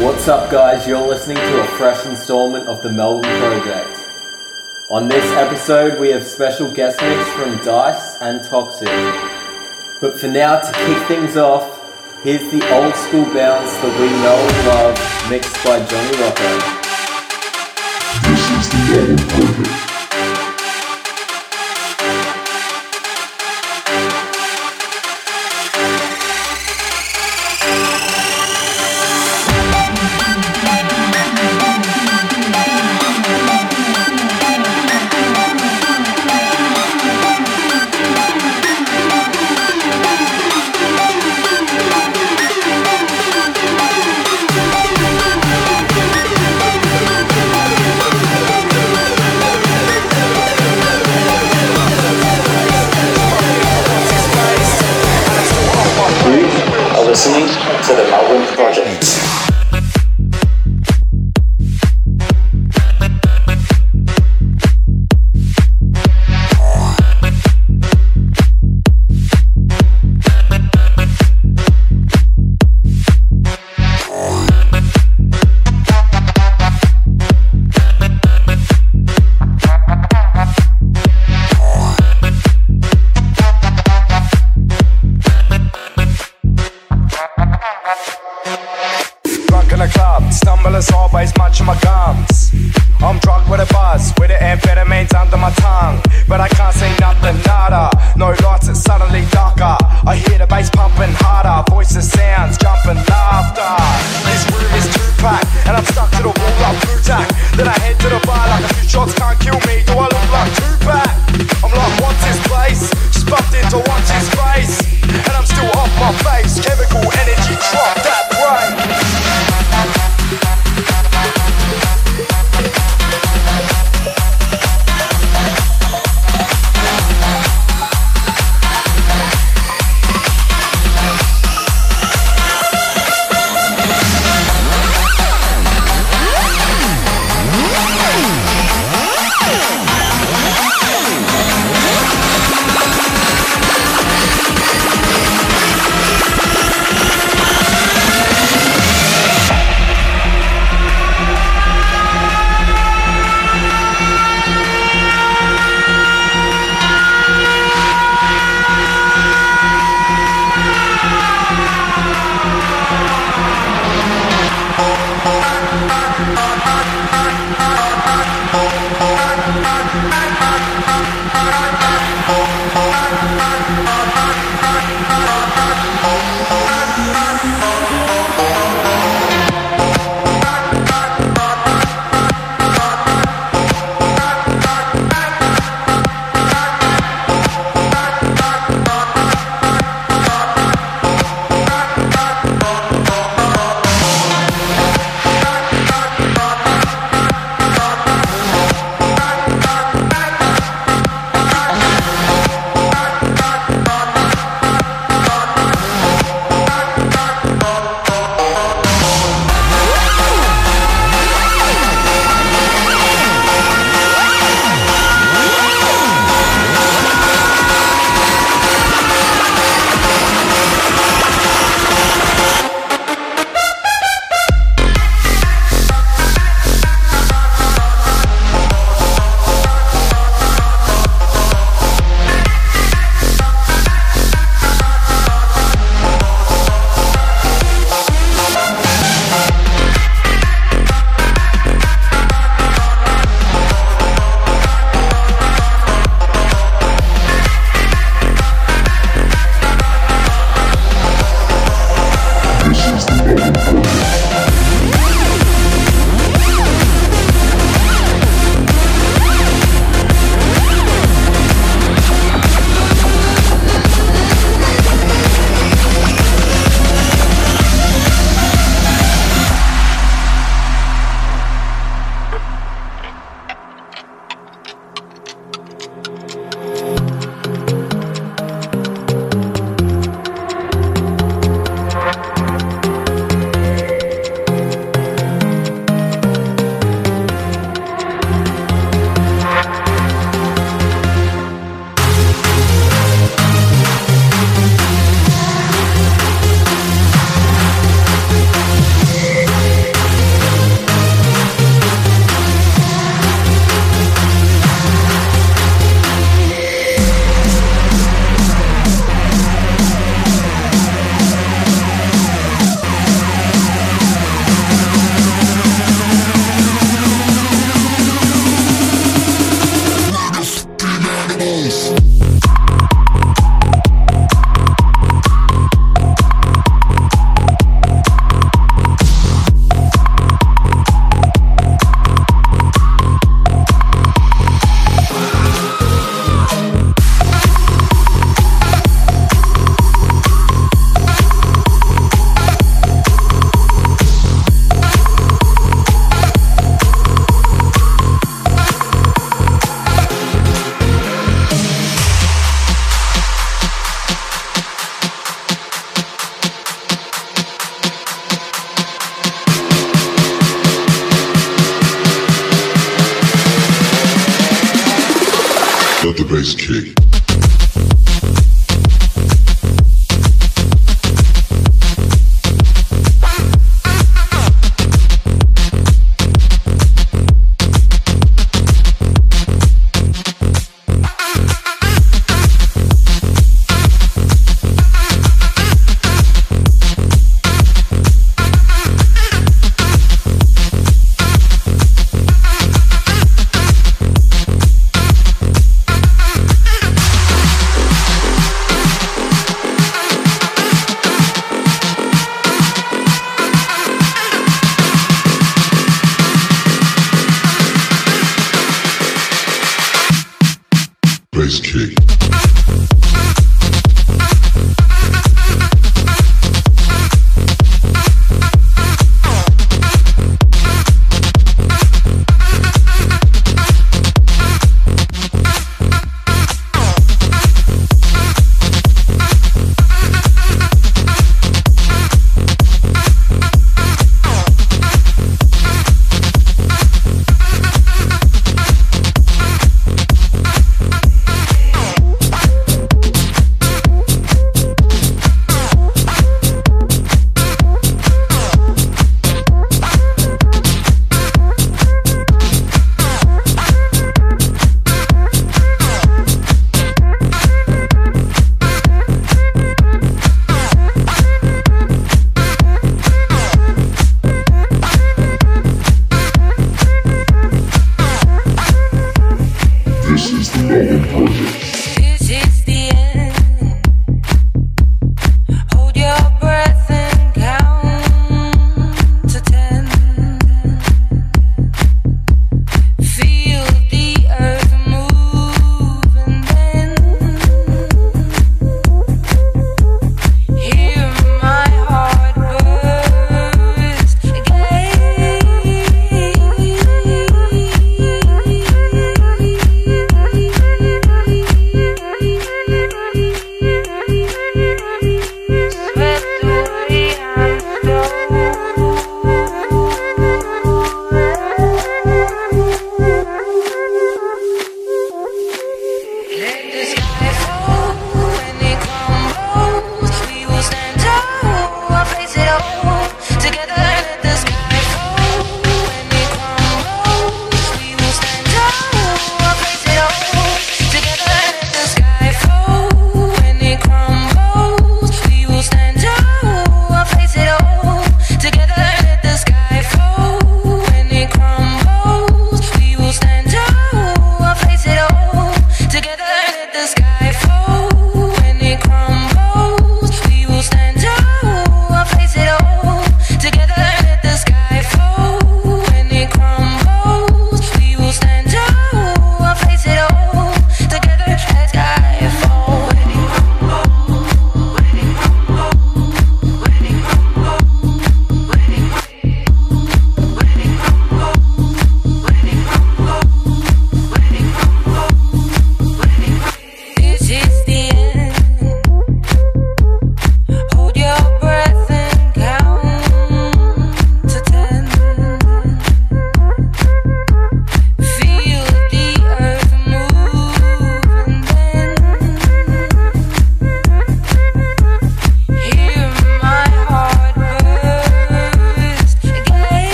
What's up, guys? You're listening to a fresh installment of the Melbourne Project. On this episode, we have special guest mix from Dysed and Toksik. But for now, to kick things off, here's the old school bounce that we know and love, mixed by Jonny Rocko. This is the Melbourne Project.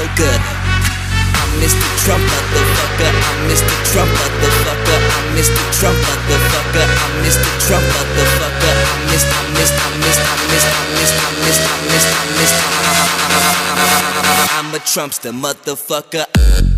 so good. I'm Mr. Trump, motherfucker. I'm Mr. Trump, motherfucker. I'm Mr. Trump, motherfucker. I'm Mr. Trump, motherfucker. I missed, I missed, I missed, I missed, I missed, I missed, I missed, I missed. I'm a Trumpster, motherfucker.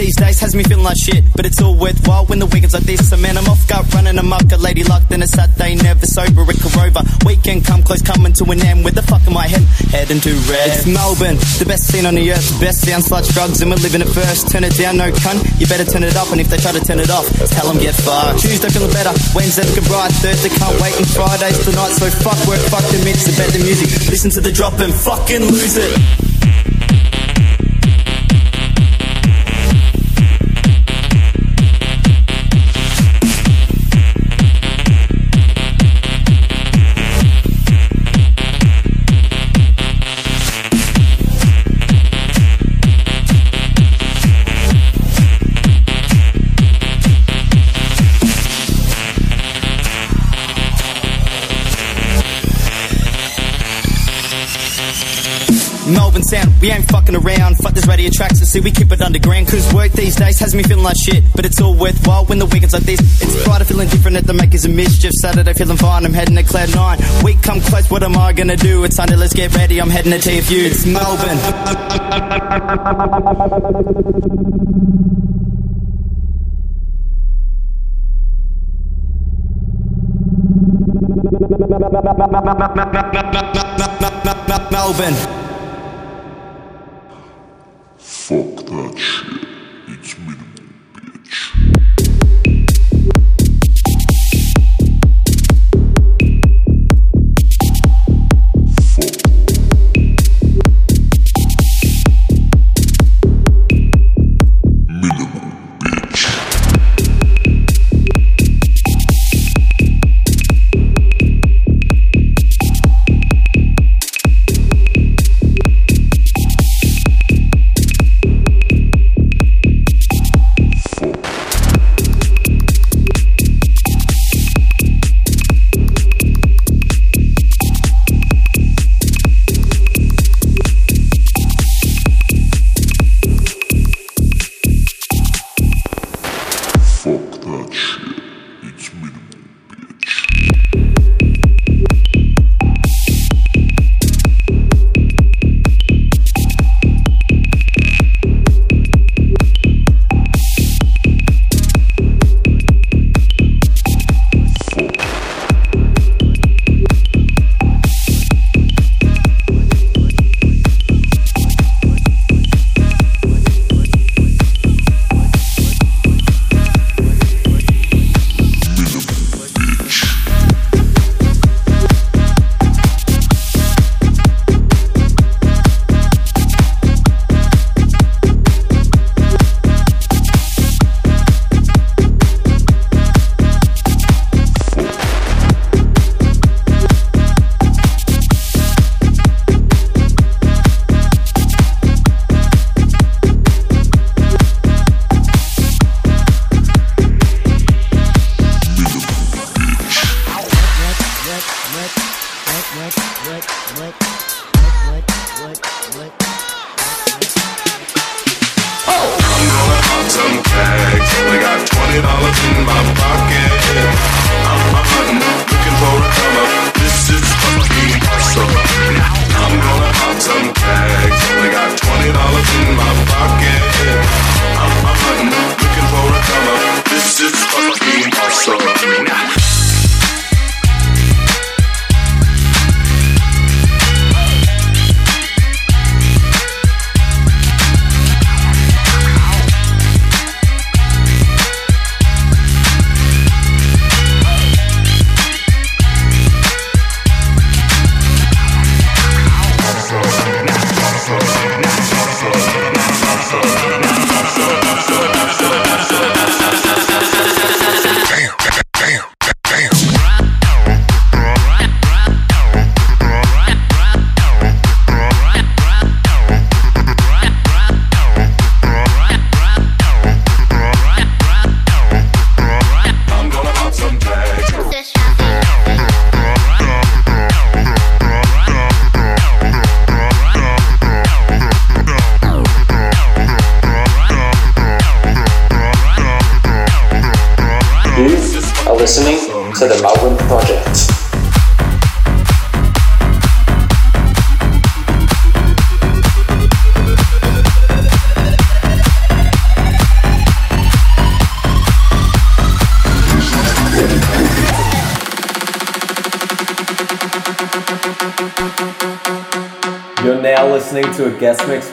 These days has me feeling like shit. But it's all worthwhile when the weekends like this. So man, I'm off got running amok. A lady luck, then a Saturday, never sober. Rick Rover. Weekend come close, coming to an end. Where the fuck am I heading? Heading to red. It's Melbourne, the best scene on the earth. Best sound, sludge, drugs, and we're living it first. Turn it down, no cunt. You better turn it up, and if they try to turn it off, tell them get fucked. Tuesday feeling better, Wednesday looking bright, Thursday can't wait, and Friday's tonight. So fuck work, fuck the mix, about the music. Listen to the drop and fucking lose it. We ain't fucking around. Fuck this radio tracks, so see we keep it underground. Cause work these days has me feeling like shit. But it's all worthwhile when the weekends like this. It's Friday feeling different at the makers of mischief. Saturday feeling fine, I'm heading to Cloud 9. Week come close, what am I gonna do? It's Sunday, let's get ready, I'm heading to TFU. It's Melbourne. Melbourne. Fuck that shit.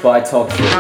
By Toksik.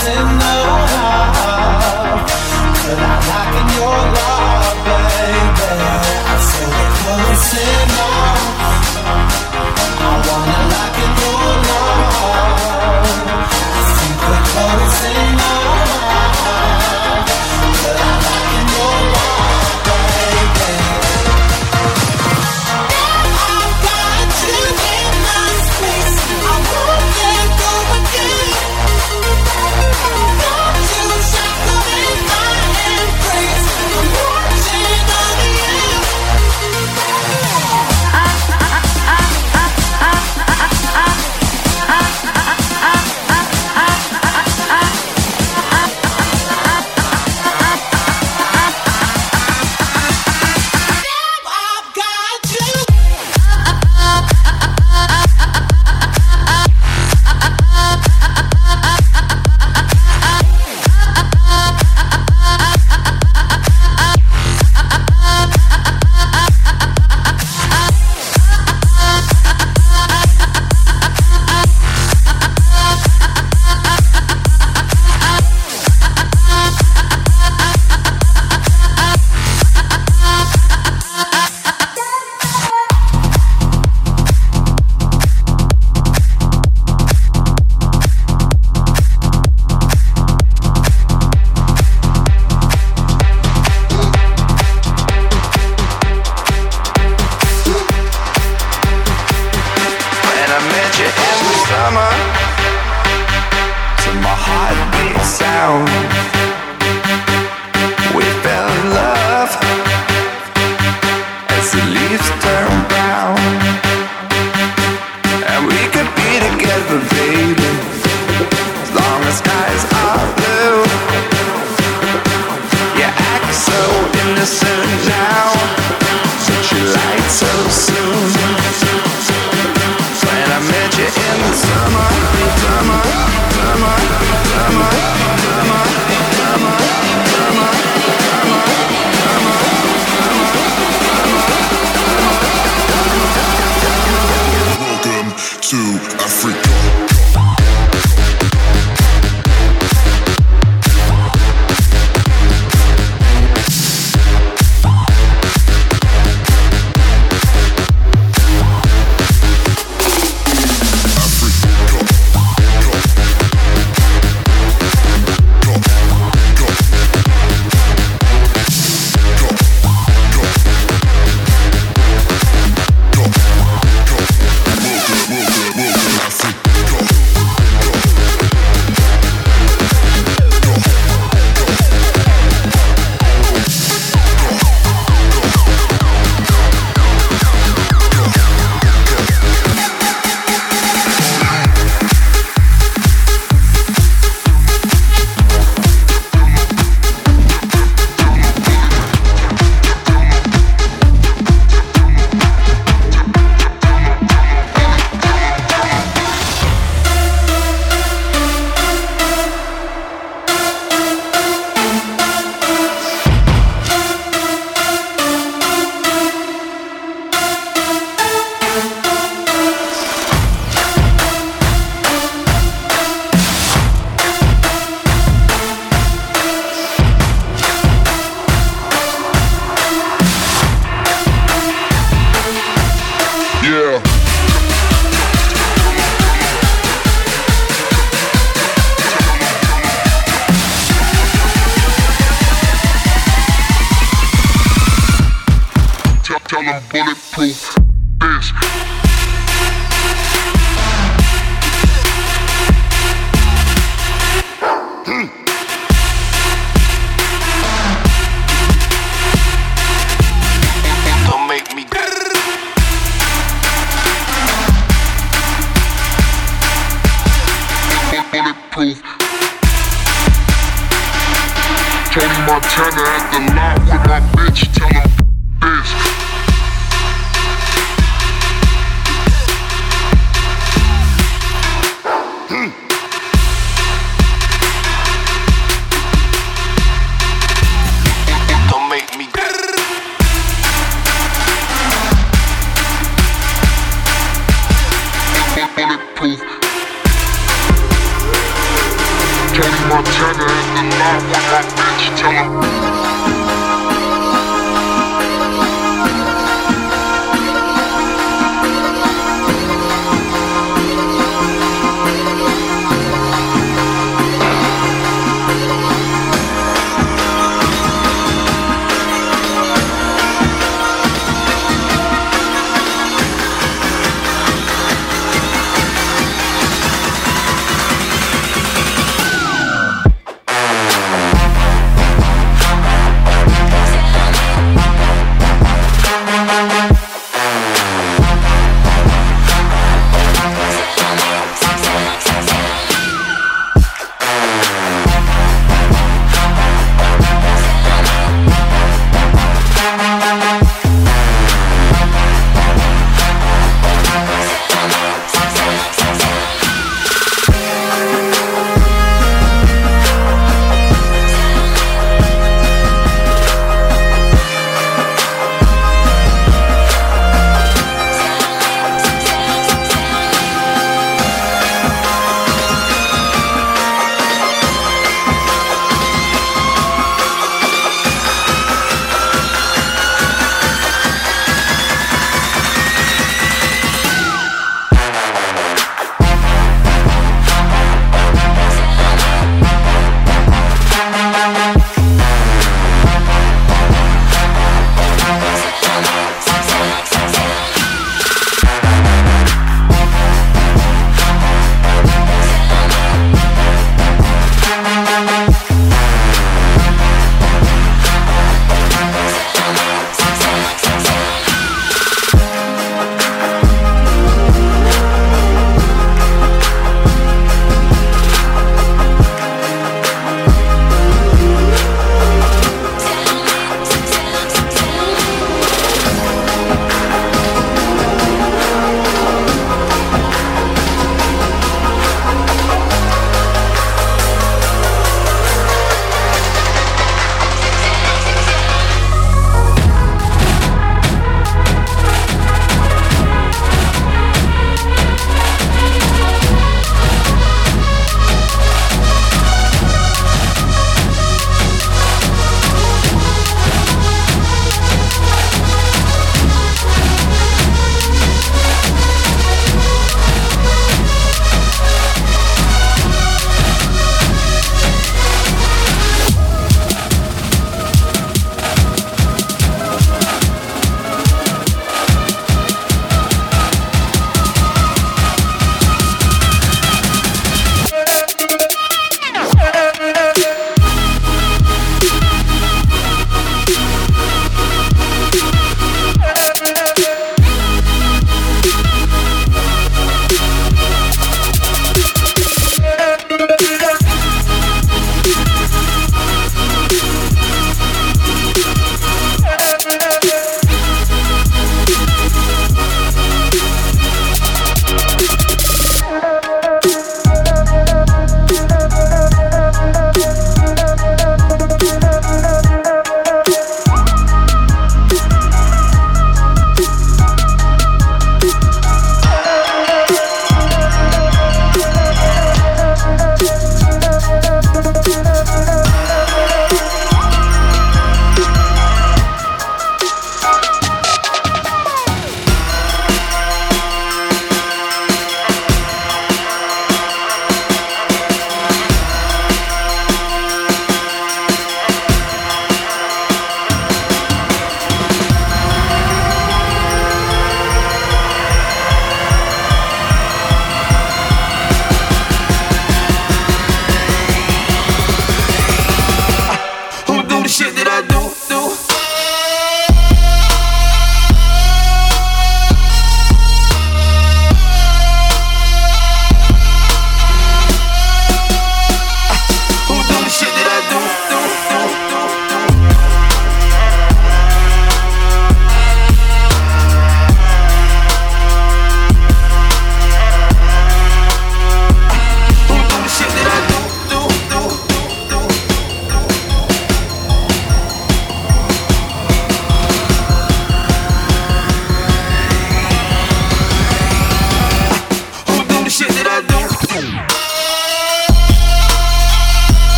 Close enough.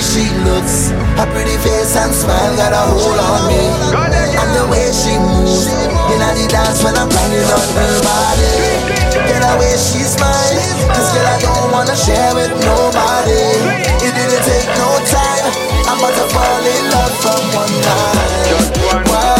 way she looks, her pretty face and smile got a hold on me. And the way she moves, in know the dance when I'm banging on her body. Get away, she's mine. This girl I don't wanna share with nobody. It didn't take no time. I'm about to fall in love from one night. Just one.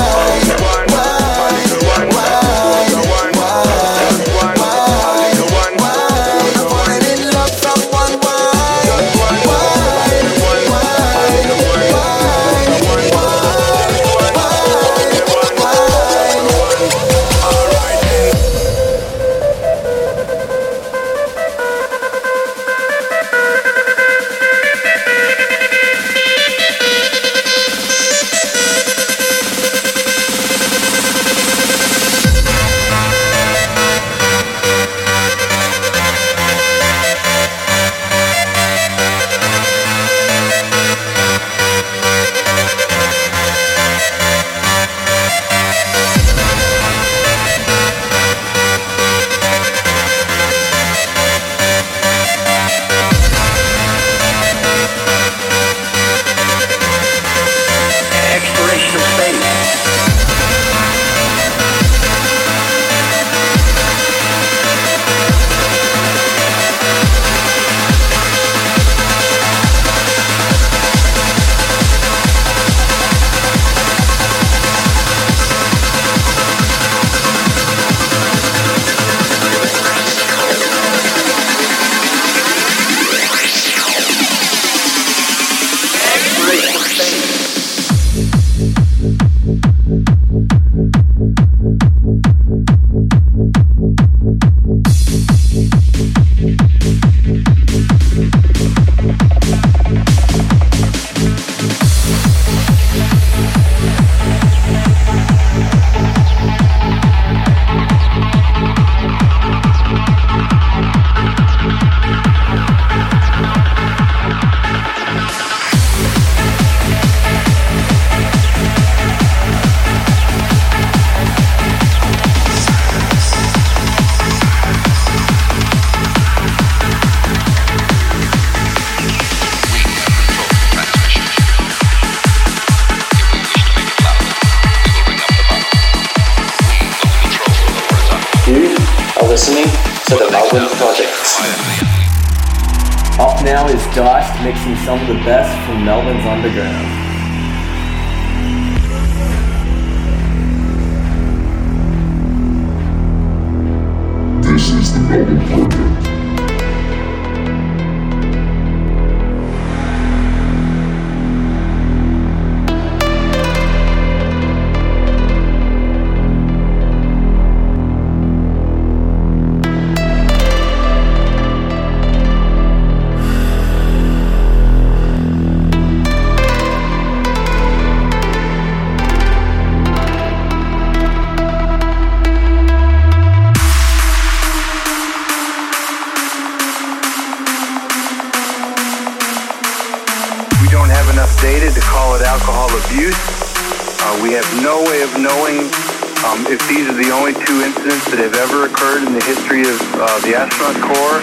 core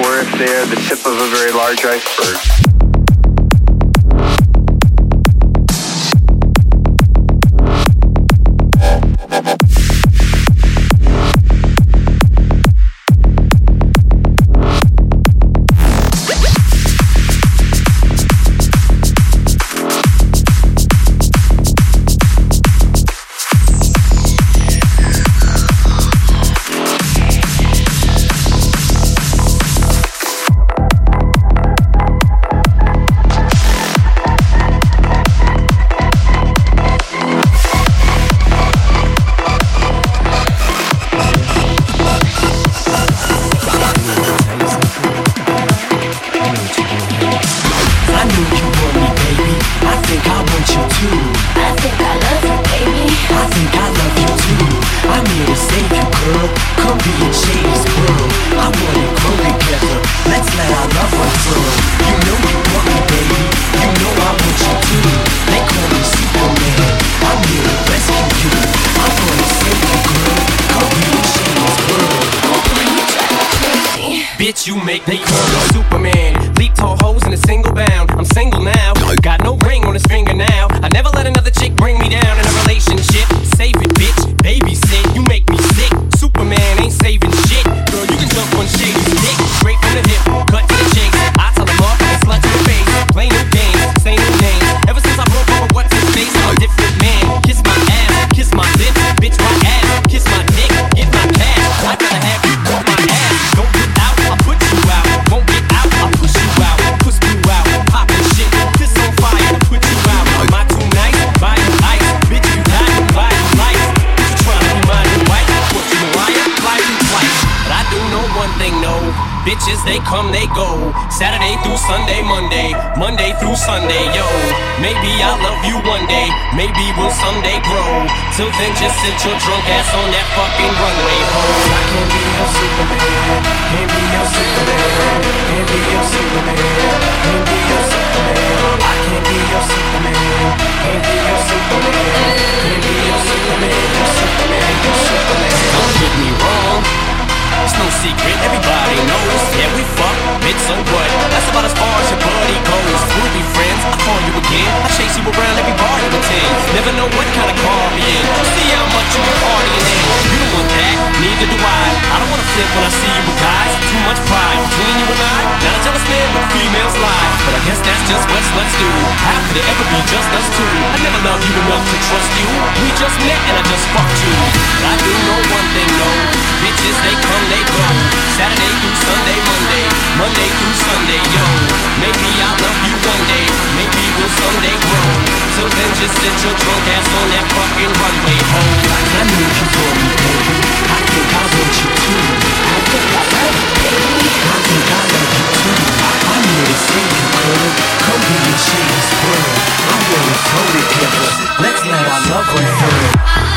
or if they're the tip of a very large iceberg. They come, they go. Saturday through Sunday, Monday. Monday through Sunday, yo. Maybe I'll love you one day. Maybe we'll someday grow. Till then, just sit your drunk ass on that fucking runway, ho. I can't be your Superman. Can't be your Superman. Can't be your Superman. Can't be your Superman. I can't be your Superman. Can't be your Superman. Can't be your Superman. Your Superman. Your Superman. Don't get me wrong. It's no secret, everybody knows. Yeah, we fuck, bitch, so what? That's about as far as your buddy goes. We'll be friends, I call you again. I chase you around every bar you attend. Never know what kind of car I'm in. See how much you been partying in. You don't want that, neither do I. I don't wanna flip when I see you with guys. Too much pride between you and I. Not a jealous man, but females lie. But I guess that's just what sluts do. How could it ever be just us two? I never loved you enough to trust you. We just met and I just fucked you. But I do know one thing, no. Bitches, they come, they go. Saturday through Sunday, Monday. Monday through Sunday, yo. Maybe I'll love you one day. Maybe we'll someday grow. Till then, just sit your drunk ass on that fucking runway, ho. I know you want me, baby. I think I want you too. I think I love you, baby. I think I love you too. I'm here to save you, girl. Come be in Shady's world. I wanna flow together. Let's let our love unfurl.